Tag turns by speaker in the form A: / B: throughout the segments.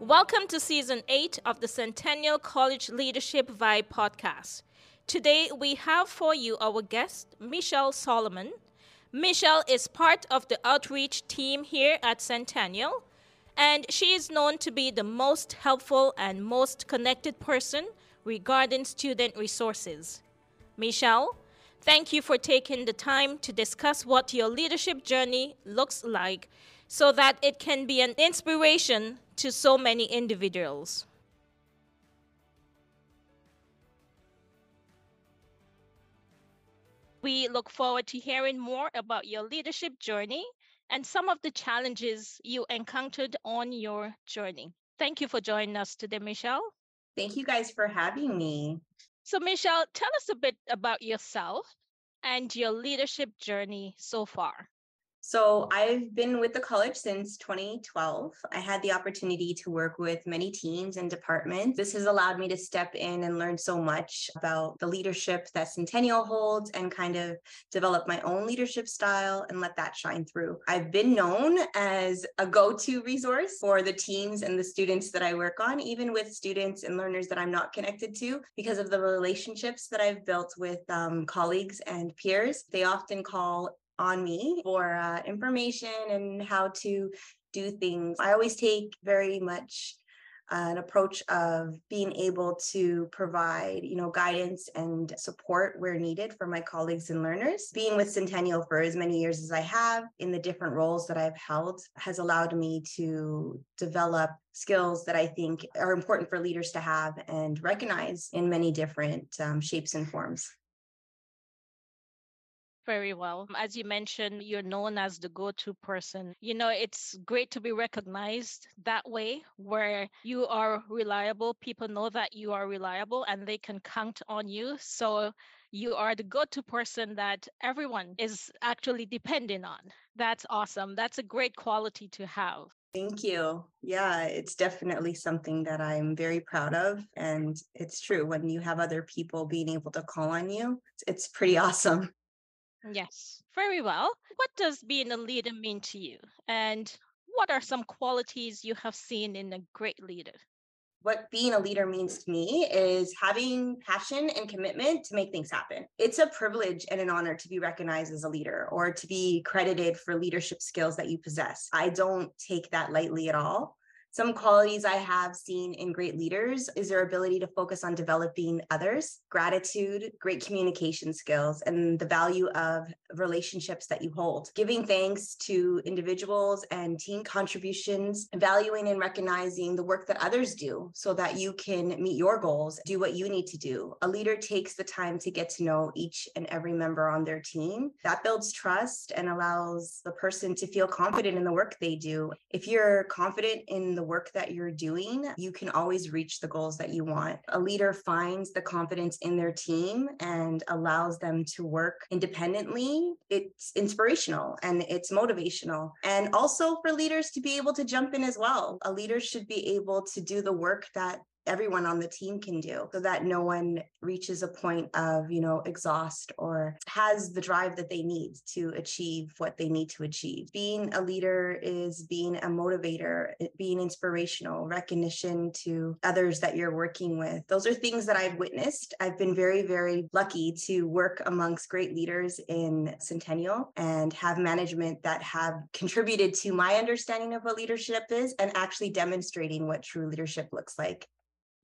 A: Welcome to season 8 of the Centennial College Leadership Vibe podcast. Today we have for you our guest, Michelle Solomon. Michelle is part of the outreach team here at Centennial, and she is known to be the most helpful and most connected person regarding student resources. Michelle, thank you for taking the time to discuss what your leadership journey looks like so that it can be an inspiration to so many individuals. We look forward to hearing more about your leadership journey and some of the challenges you encountered on your journey. Thank you for joining us today, Michelle.
B: Thank you guys for having me.
A: So, Michelle, tell us a bit about yourself and your leadership journey so far.
B: So I've been with the college since 2012. I had the opportunity to work with many teams and departments. This has allowed me to step in and learn so much about the leadership that Centennial holds and kind of develop my own leadership style and let that shine through. I've been known as a go-to resource for the teams and the students that I work on, even with students and learners that I'm not connected to because of the relationships that I've built with um, colleagues and peers. They often call on me for uh, information and how to do things. I always take very much an approach of being able to provide you know guidance and support where needed for my colleagues and learners being with centennial for as many years as i have in the different roles that i've held has allowed me to develop skills that i think are important for leaders to have and recognize in many different um, shapes and forms
A: very well. Um, as you mentioned, you're known as the go to person. You know, it's great to be recognized that way, where you are reliable. People know that you are reliable and they can count on you. So you are the go to person that everyone is actually depending on. That's awesome. That's a great quality to have.
B: Thank you. Yeah, it's definitely something that I'm very proud of. And it's true when you have other people being able to call on you, it's pretty awesome.
A: Yes, very well. What does being a leader mean to you? And what are some qualities you have seen in a great leader?
B: What being a leader means to me is having passion and commitment to make things happen. It's a privilege and an honor to be recognized as a leader or to be credited for leadership skills that you possess. I don't take that lightly at all. Some qualities I have seen in great leaders is their ability to focus on developing others, gratitude, great communication skills, and the value of relationships that you hold. Giving thanks to individuals and team contributions, valuing and recognizing the work that others do so that you can meet your goals, do what you need to do. A leader takes the time to get to know each and every member on their team. That builds trust and allows the person to feel confident in the work they do. If you're confident in the work that you're doing, you can always reach the goals that you want. A leader finds the confidence in their team and allows them to work independently. It's inspirational and it's motivational. And also for leaders to be able to jump in as well. A leader should be able to do the work that everyone on the team can do so that no one reaches a point of you know exhaust or has the drive that they need to achieve what they need to achieve. Being a leader is being a motivator being inspirational recognition to others that you're working with. Those are things that i've witnessed. I've been very very lucky to work amongst great leaders in centennial and have management that have contributed to my understanding of what leadership is and actually demonstrating what true leadership looks like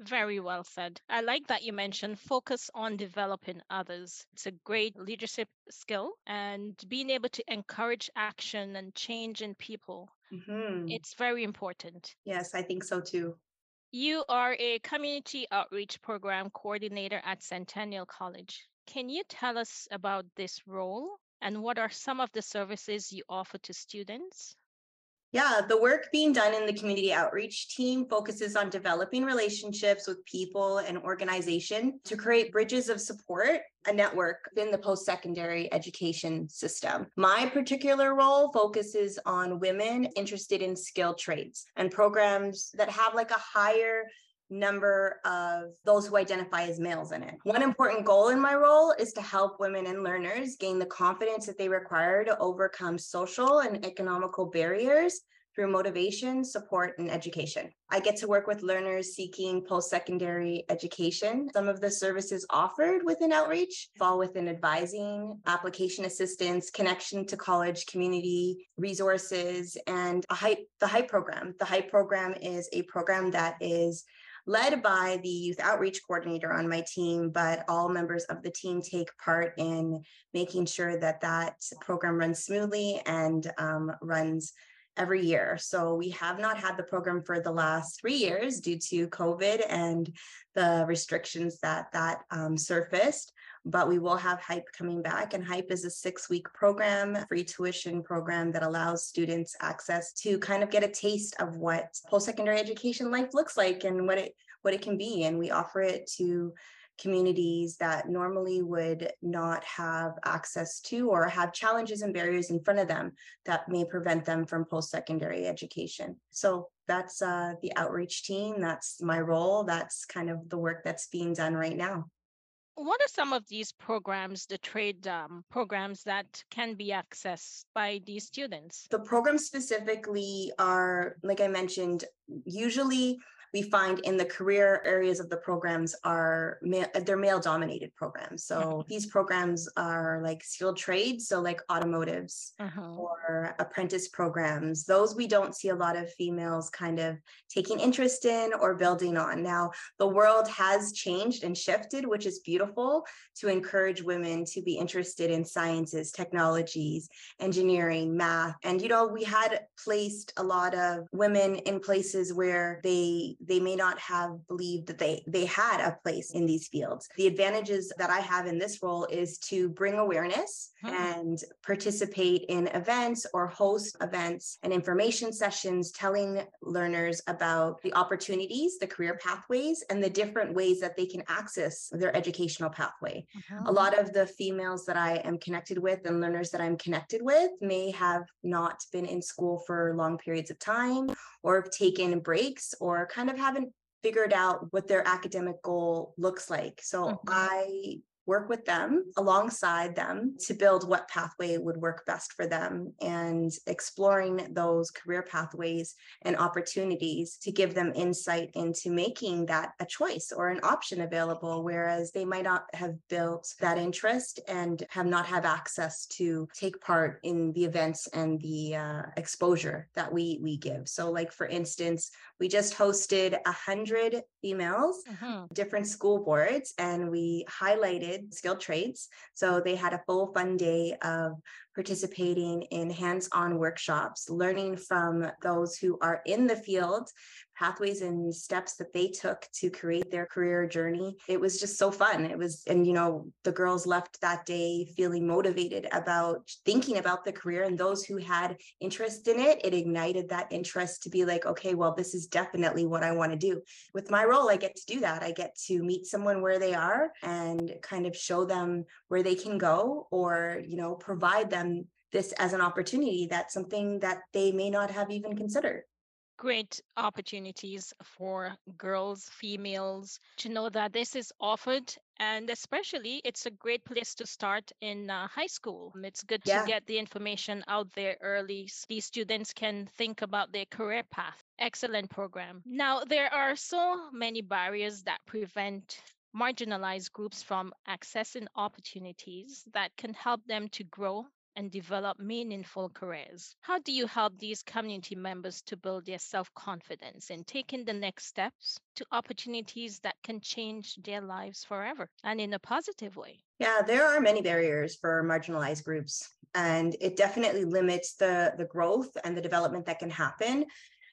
A: very well said. I like that you mentioned focus on developing others. It's a great leadership skill and being able to encourage action and change in people. Mm-hmm. It's very important.
B: Yes, I think so too.
A: You are a community outreach program coordinator at Centennial College. Can you tell us about this role and what are some of the services you offer to students?
B: Yeah, the work being done in the community outreach team focuses on developing relationships with people and organization to create bridges of support, a network within the post secondary education system. My particular role focuses on women interested in skilled trades and programs that have like a higher number of those who identify as males in it. One important goal in my role is to help women and learners gain the confidence that they require to overcome social and economical barriers through motivation, support, and education. I get to work with learners seeking post secondary education. Some of the services offered within outreach fall within advising, application assistance, connection to college community resources, and a the HYPE program. The HYPE program is a program that is led by the youth outreach coordinator on my team, but all members of the team take part in making sure that that program runs smoothly and um, runs every year. So we have not had the program for the last three years due to COVID and the restrictions that that um, surfaced. But we will have HYPE coming back, and HYPE is a six week program, free tuition program that allows students access to kind of get a taste of what post secondary education life looks like and what it what it can be. And we offer it to communities that normally would not have access to or have challenges and barriers in front of them that may prevent them from post-secondary education. So that's uh, the outreach team. That's my role. That's kind of the work that's being done right now.
A: What are some of these programs, the trade um, programs that can be accessed by these students?
B: The programs specifically are, like I mentioned, usually we find in the career areas of the programs are male, they're male dominated programs. So mm-hmm. these programs are like skilled trades, so like automotives uh-huh. or apprentice programs. Those we don't see a lot of females kind of taking interest in or building on. Now, the world has changed and shifted, which is beautiful to encourage women to be interested in sciences, technologies, engineering, math. And you know, we had placed a lot of women in places where they they may not have believed that they they had a place in these fields the advantages that i have in this role is to bring awareness hmm. and participate in events or host events and information sessions telling learners about the opportunities the career pathways and the different ways that they can access their educational pathway uh-huh. a lot of the females that i am connected with and learners that i'm connected with may have not been in school for long periods of time or taken breaks or kind of haven't figured out what their academic goal looks like. So mm-hmm. I work with them alongside them to build what pathway would work best for them and exploring those career pathways and opportunities to give them insight into making that a choice or an option available whereas they might not have built that interest and have not have access to take part in the events and the uh, exposure that we we give so like for instance we just hosted a hundred females uh-huh. different school boards and we highlighted skilled trades. So they had a full fun day of participating in hands on workshops, learning from those who are in the field, pathways and steps that they took to create their career journey. It was just so fun. It was, and you know, the girls left that day feeling motivated about thinking about the career, and those who had interest in it, it ignited that interest to be like, okay, well, this is definitely what I want to do. With my role, I get to do that. I get to meet someone where they are and kind of show them where they can go or, you know, provide them this as an opportunity that's something that they may not have even considered
A: great opportunities for girls, females to know that this is offered. And especially, it's a great place to start in uh, high school. It's good yeah. to get the information out there early. So these students can think about their career path. Excellent program. Now, there are so many barriers that prevent marginalized groups from accessing opportunities that can help them to grow and develop meaningful careers. How do you help these community members to build their self confidence in taking the next steps to opportunities that can change their lives forever and in a positive way?
B: Yeah, there are many barriers for marginalized groups, and it definitely limits the, the growth and the development that can happen.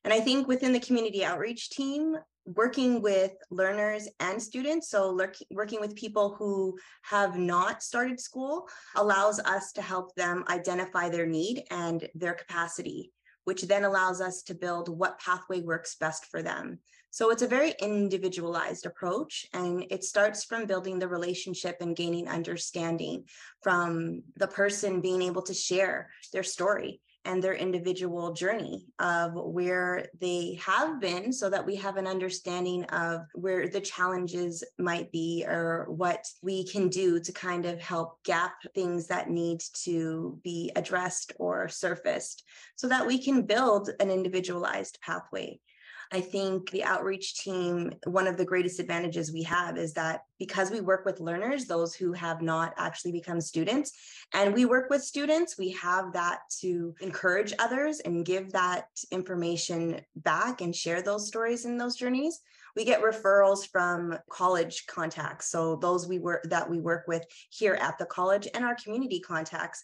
B: And I think within the community outreach team, working with learners and students, so working with people who have not started school, allows us to help them identify their need and their capacity, which then allows us to build what pathway works best for them. So it's a very individualized approach, and it starts from building the relationship and gaining understanding from the person being able to share their story and their individual journey of where they have been so that we have an understanding of where the challenges might be or what we can do to kind of help gap things that need to be addressed or surfaced so that we can build an individualized pathway I think the outreach team, one of the greatest advantages we have is that because we work with learners, those who have not actually become students, and we work with students, we have that to encourage others and give that information back and share those stories and those journeys. We get referrals from college contacts. So those we work that we work with here at the college and our community contacts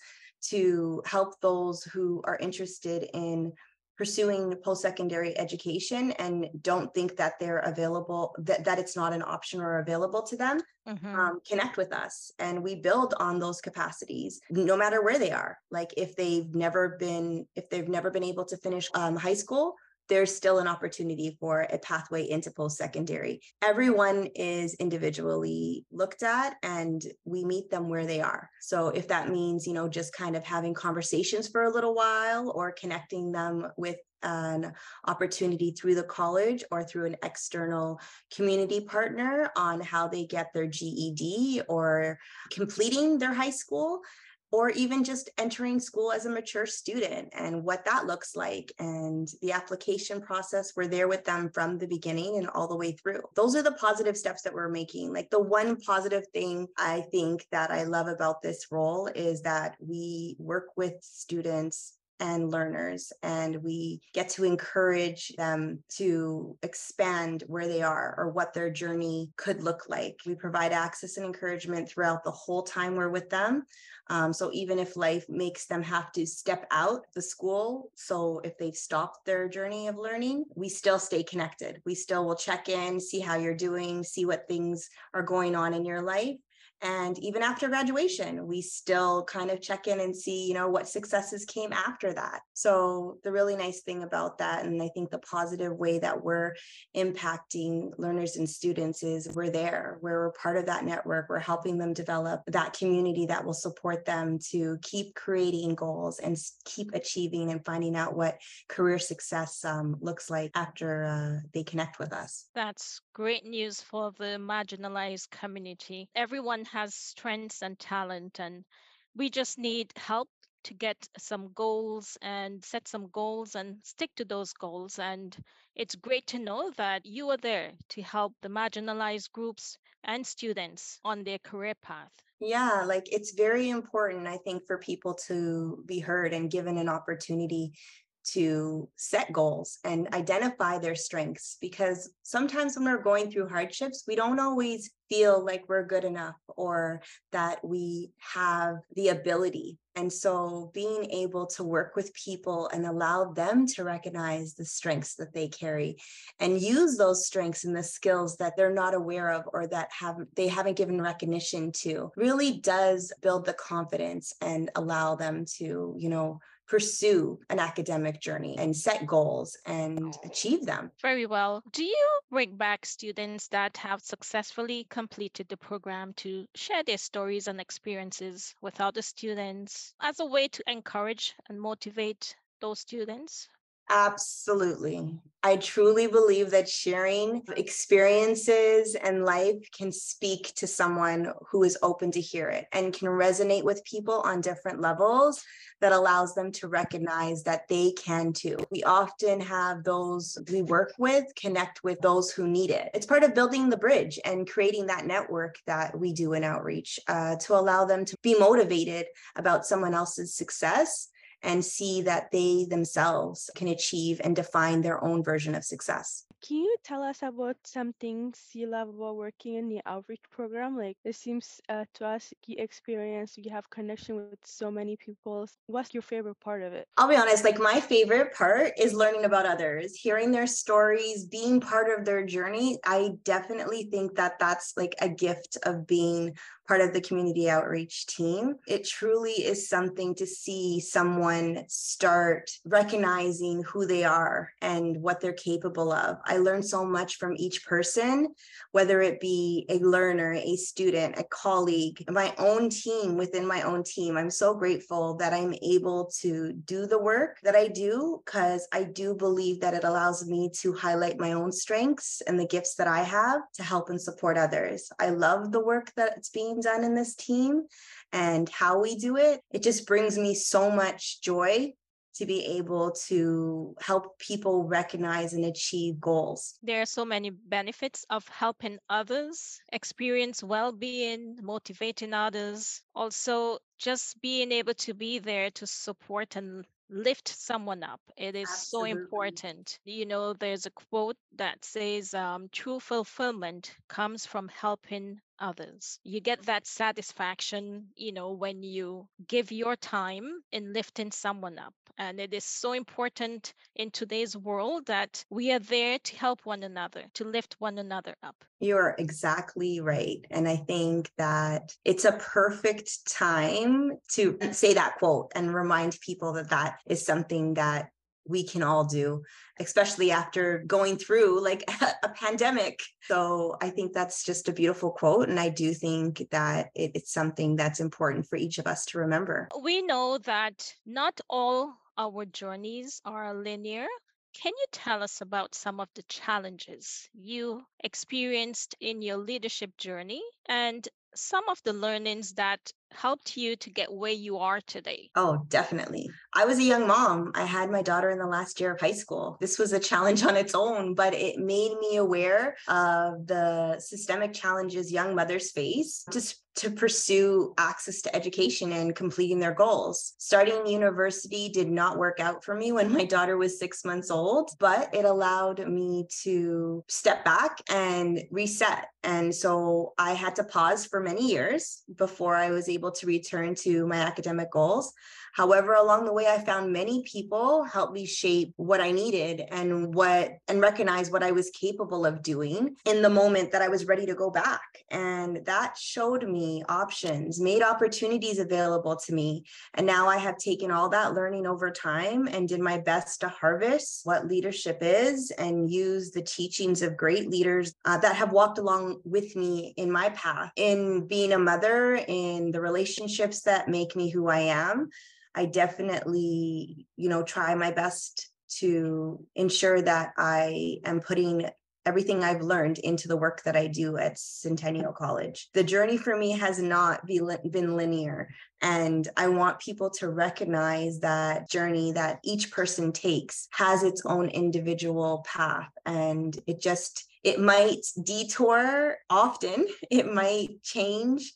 B: to help those who are interested in pursuing post-secondary education and don't think that they're available that, that it's not an option or available to them mm-hmm. um, connect with us and we build on those capacities no matter where they are like if they've never been if they've never been able to finish um, high school there's still an opportunity for a pathway into post secondary. Everyone is individually looked at and we meet them where they are. So if that means, you know, just kind of having conversations for a little while or connecting them with an opportunity through the college or through an external community partner on how they get their GED or completing their high school, or even just entering school as a mature student and what that looks like and the application process we're there with them from the beginning and all the way through. Those are the positive steps that we're making. Like the one positive thing i think that i love about this role is that we work with students and learners and we get to encourage them to expand where they are or what their journey could look like. We provide access and encouragement throughout the whole time we're with them um, so even if life makes them have to step out the school so if they've stopped their journey of learning we still stay connected. We still will check in see how you're doing see what things are going on in your life and even after graduation we still kind of check in and see you know what successes came after that. So the really nice thing about that and i think the positive way that we're impacting learners and students is we're there we're part of that network we're helping them develop that community that will support them to keep creating goals and keep achieving and finding out what career success um, looks like after uh, they connect with us.
A: That's great news for the marginalized community. Everyone has strengths and talent and we just need help to get some goals and set some goals and stick to those goals. And it's great to know that you are there to help the marginalized groups and students on their career path.
B: Yeah like it's very important i think for people to be heard and given an opportunity to set goals and identify their strengths because sometimes when we're going through hardships, we don't always feel like we're good enough or that we have the ability. And so being able to work with people and allow them to recognize the strengths that they carry and use those strengths and the skills that they're not aware of or that have they haven't given recognition to really does build the confidence and allow them to, you know, pursue an academic journey and set goals and oh. achieve them.
A: Very well. Do you bring back students that have successfully completed the program to share their stories and experiences with other students as a way to encourage and motivate those students?
B: Absolutely. I truly believe that sharing experiences and life can speak to someone who is open to hear it and can resonate with people on different levels that allows them to recognize that they can too. We often have those we work with connect with those who need it. It's part of building the bridge and creating that network that we do in outreach uh, to allow them to be motivated about someone else's success and see that they themselves can achieve and define their own version of success.
C: Can you tell us about some things you love about working in the outreach program? Like it seems uh, to us you experience you have connection with so many people. What's your favorite part of it?
B: I'll be honest, like my favorite part is learning about others, hearing their stories, being part of their journey. I definitely think that that's like a gift of being part of the community outreach team. It truly is something to see someone start recognizing who they are and what they're capable of. I learned so much from each person, whether it be a learner, a student, a colleague, my own team within my own team. I'm so grateful that I'm able to do the work that I do because I do believe that it allows me to highlight my own strengths and the gifts that I have to help and support others. I love the work that's being done in this team and how we do it. It just brings me so much joy to be able to help people recognize and achieve goals.
A: There are so many benefits of helping others experience well being, motivating others. Also, just being able to be there to support and lift someone up. It is Absolutely. so important. You know, there's a quote that says, um, true fulfillment comes from helping others. You get that satisfaction, you know, when you give your time in lifting someone up. And it is so important in today's world that we are there to help one another, to lift one another up.
B: You're exactly right. And I think that it's a perfect time to say that quote and remind people that that is something that we can all do, especially after going through like a, pandemic. So I think that's just a beautiful quote. And I do think that it, it's something that's important for each of us to remember.
A: We know that not all our journeys are linear. Can you tell us about some of the challenges you experienced in your leadership journey and some of the learnings that helped you to get where you are today?
B: Oh, definitely. I was a young mom. I had my daughter in the last year of high school. This was a challenge on its own, but it made me aware of the systemic challenges young mothers face just to pursue access to education and completing their goals. Starting university did not work out for me when my daughter was six months old, but it allowed me to step back and reset. And so I had to pause for many years before I was able to return to my academic goals. However, along the way, I found many people helped me shape what I needed and what and recognize what I was capable of doing in the moment that I was ready to go back. And that showed me options, made opportunities available to me. And now I have taken all that learning over time and did my best to harvest what leadership is and use the teachings of great leaders uh, that have walked along with me in my path in being a mother, in the relationships that make me who I am. I definitely, you know, try my best to ensure that I am putting everything I've learned into the work that I do at Centennial College. The journey for me has not be, been linear. And I want people to recognize that journey that each person takes has its own individual path. And it just, it might detour often, it might change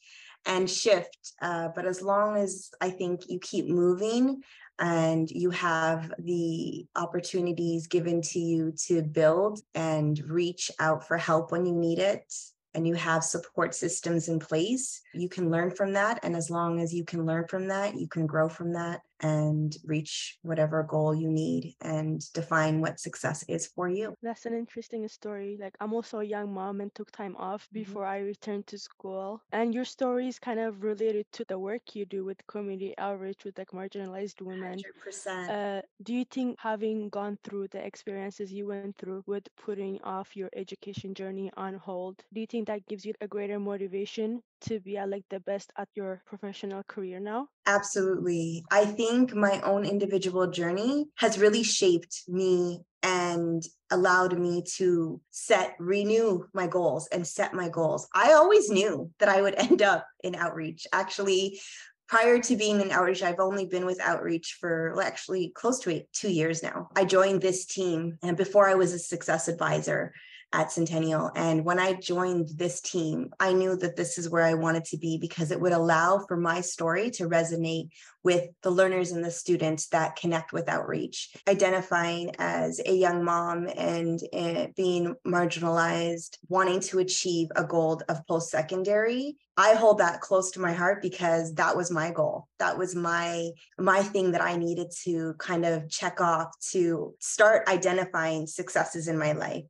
B: and shift. Uh, but as long as I think you keep moving and you have the opportunities given to you to build and reach out for help when you need it, and you have support systems in place, you can learn from that. And as long as you can learn from that, you can grow from that and reach whatever goal you need and define what success is for you.
C: That's an interesting story. Like, I'm also a young mom and took time off mm-hmm. before mm-hmm. I returned to school. And your story is kind of related to the work you do with community outreach with like marginalized women.
B: 100%.
C: Uh, do you think having gone through the experiences you went through with putting off your education journey on hold, do you think that gives you a greater motivation to be at like the best at your professional career now?
B: Absolutely. I think my own individual journey has really shaped me and allowed me to set, renew my goals and set my goals. I always knew that I would end up in outreach. Actually, prior to being in outreach, I've only been with outreach for well, actually close to eight, two years now. I joined this team, and before I was a success advisor, at Centennial. And when I joined this team, I knew that this is where I wanted to be because it would allow for my story to resonate with the learners and the students that connect with outreach. Identifying as a young mom and uh, being marginalized, wanting to achieve a goal of post secondary. I hold that close to my heart because that was my goal. That was my my thing that I needed to kind of check off to start identifying successes in my life.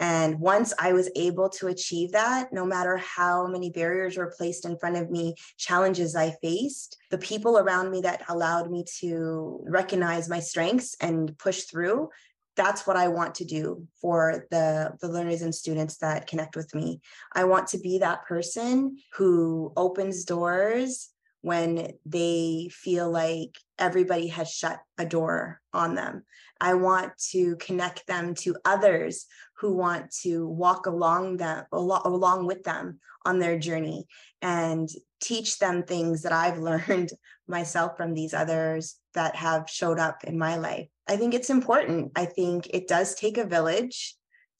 B: And once I was able to achieve that, no matter how many barriers were placed in front of me, challenges I faced, the people around me that allowed me to recognize my strengths and push through that's what I want to do for the, the learners and students that connect with me. I want to be that person who opens doors when they feel like everybody has shut a door on them. I want to connect them to others who want to walk along them along with them on their journey and teach them things that I've learned myself from these others that have showed up in my life. I think it's important. I think it does take a village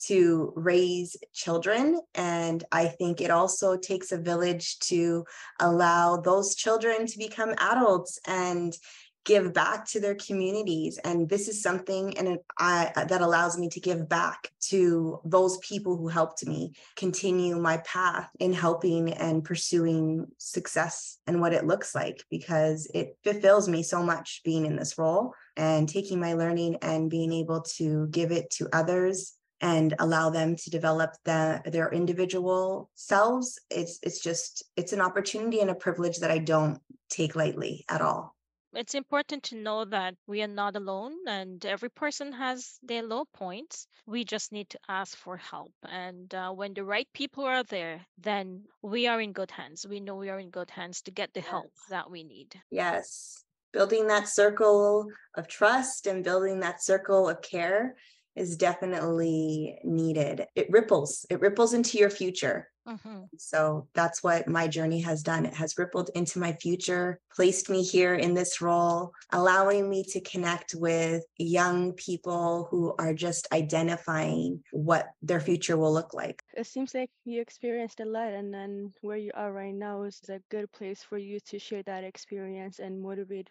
B: to raise children. And I think it also takes a village to allow those children to become adults and give back to their communities. And this is something and I, that allows me to give back to those people who helped me continue my path in helping and pursuing success and what it looks like because it fulfills me so much being in this role and taking my learning and being able to give it to others and allow them to develop the, their individual selves. It's it's just it's an opportunity and a privilege that i don't take lightly at all
A: it's important to know that we are not alone and every person has their low points. We just need to ask for help and uh, when the right people are there then we are in good hands. We know we are in good hands to get the yes. help that we need.
B: Yes. Building that circle of trust and building that circle of care is definitely needed. It ripples, it ripples into your future. Mm-hmm. So that's what my journey has done. It has rippled into my future, placed me here in this role, allowing me to connect with young people who are just identifying what their future will look like.
C: It seems like you experienced a lot, and then where you are right now is a good place for you to share that experience and motivate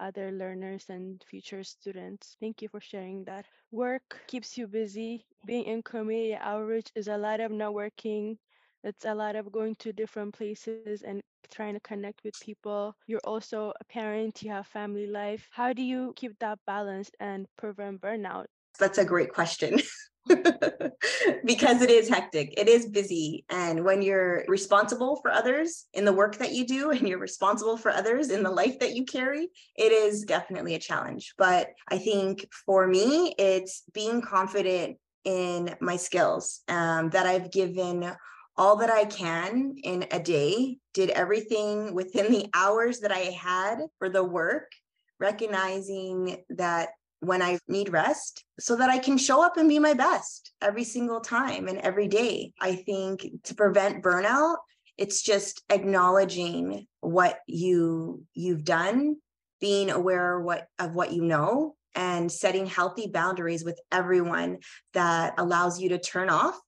C: other learners and future students. Thank you for sharing that. Work keeps you busy. Being in community outreach is a lot of networking. It's a lot of going to different places and trying to connect with people. You're also a parent, you have family life. How do you keep that balanced and prevent burnout?
B: That's a great question. because it is hectic, it is busy. And when you're responsible for others in the work that you do and you're responsible for others in the life that you carry, it is definitely a challenge. But I think for me, it's being confident in my skills um, that I've given all that I can in a day, did everything within the hours that I had for the work, recognizing that when I need rest so that I can show up and be my best every single time and every day. I think to prevent burnout, it's just acknowledging what you you've done, being aware what of what you know and setting healthy boundaries with everyone that allows you to turn off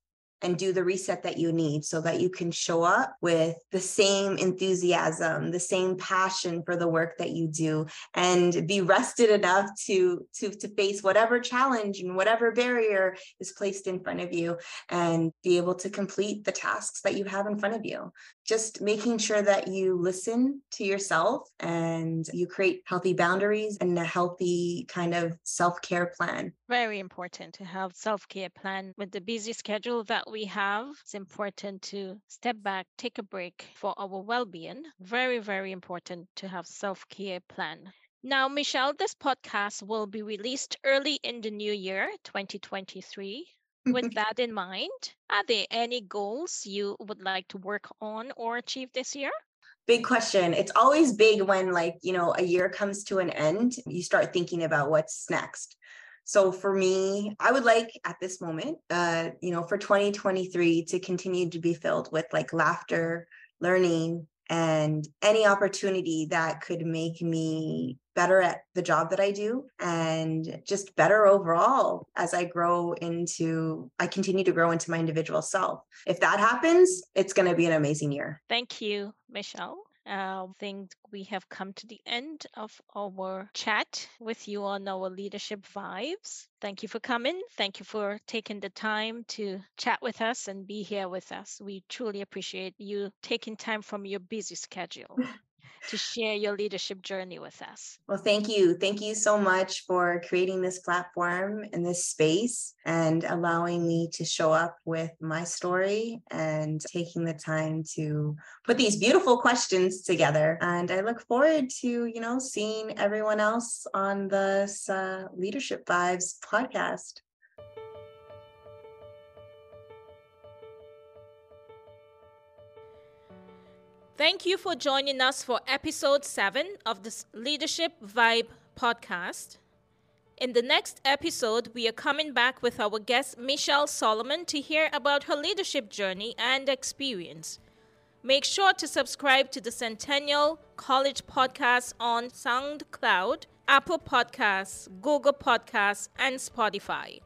B: and do the reset that you need so that you can show up with the same enthusiasm the same passion for the work that you do and be rested enough to to to face whatever challenge and whatever barrier is placed in front of you and be able to complete the tasks that you have in front of you just making sure that you listen to yourself and you create healthy boundaries and a healthy kind of self-care plan.
A: Very important to have self-care plan with the busy schedule that we have. It's important to step back take a break for our well-being. Very very important to have self-care plan. Now, Michelle, this podcast will be released early in the new year, 2023. With that in mind, are there any goals you would like to work on or achieve this year?
B: Big question. It's always big when, like, you know, a year comes to an end, you start thinking about what's next. So for me, I would like at this moment, uh, you know, for 2023 to continue to be filled with like laughter, learning, and any opportunity that could make me better at the job that I do and just better overall as I grow into, I continue to grow into my individual self. If that happens, it's going to be an amazing year.
A: Thank you, Michelle. Um, I think we have come to the end of our chat with you on our leadership vibes. Thank you for coming. Thank you for taking the time to chat with us and be here with us. We truly appreciate you taking time from your busy schedule. to share your leadership journey with us.
B: Well, thank you. Thank you so much for creating this platform and this space and allowing me to show up with my story and taking the time to put these beautiful questions together. And I look forward to, you know, seeing everyone else on this uh, Leadership Vibes podcast.
A: Thank you for joining us for episode 7 of the Leadership Vibe podcast. In the next episode, we are coming back with our guest Michelle Solomon to hear about her leadership journey and experience. Make sure to subscribe to the Centennial College podcast on SoundCloud, Apple Podcasts, Google Podcasts, and Spotify.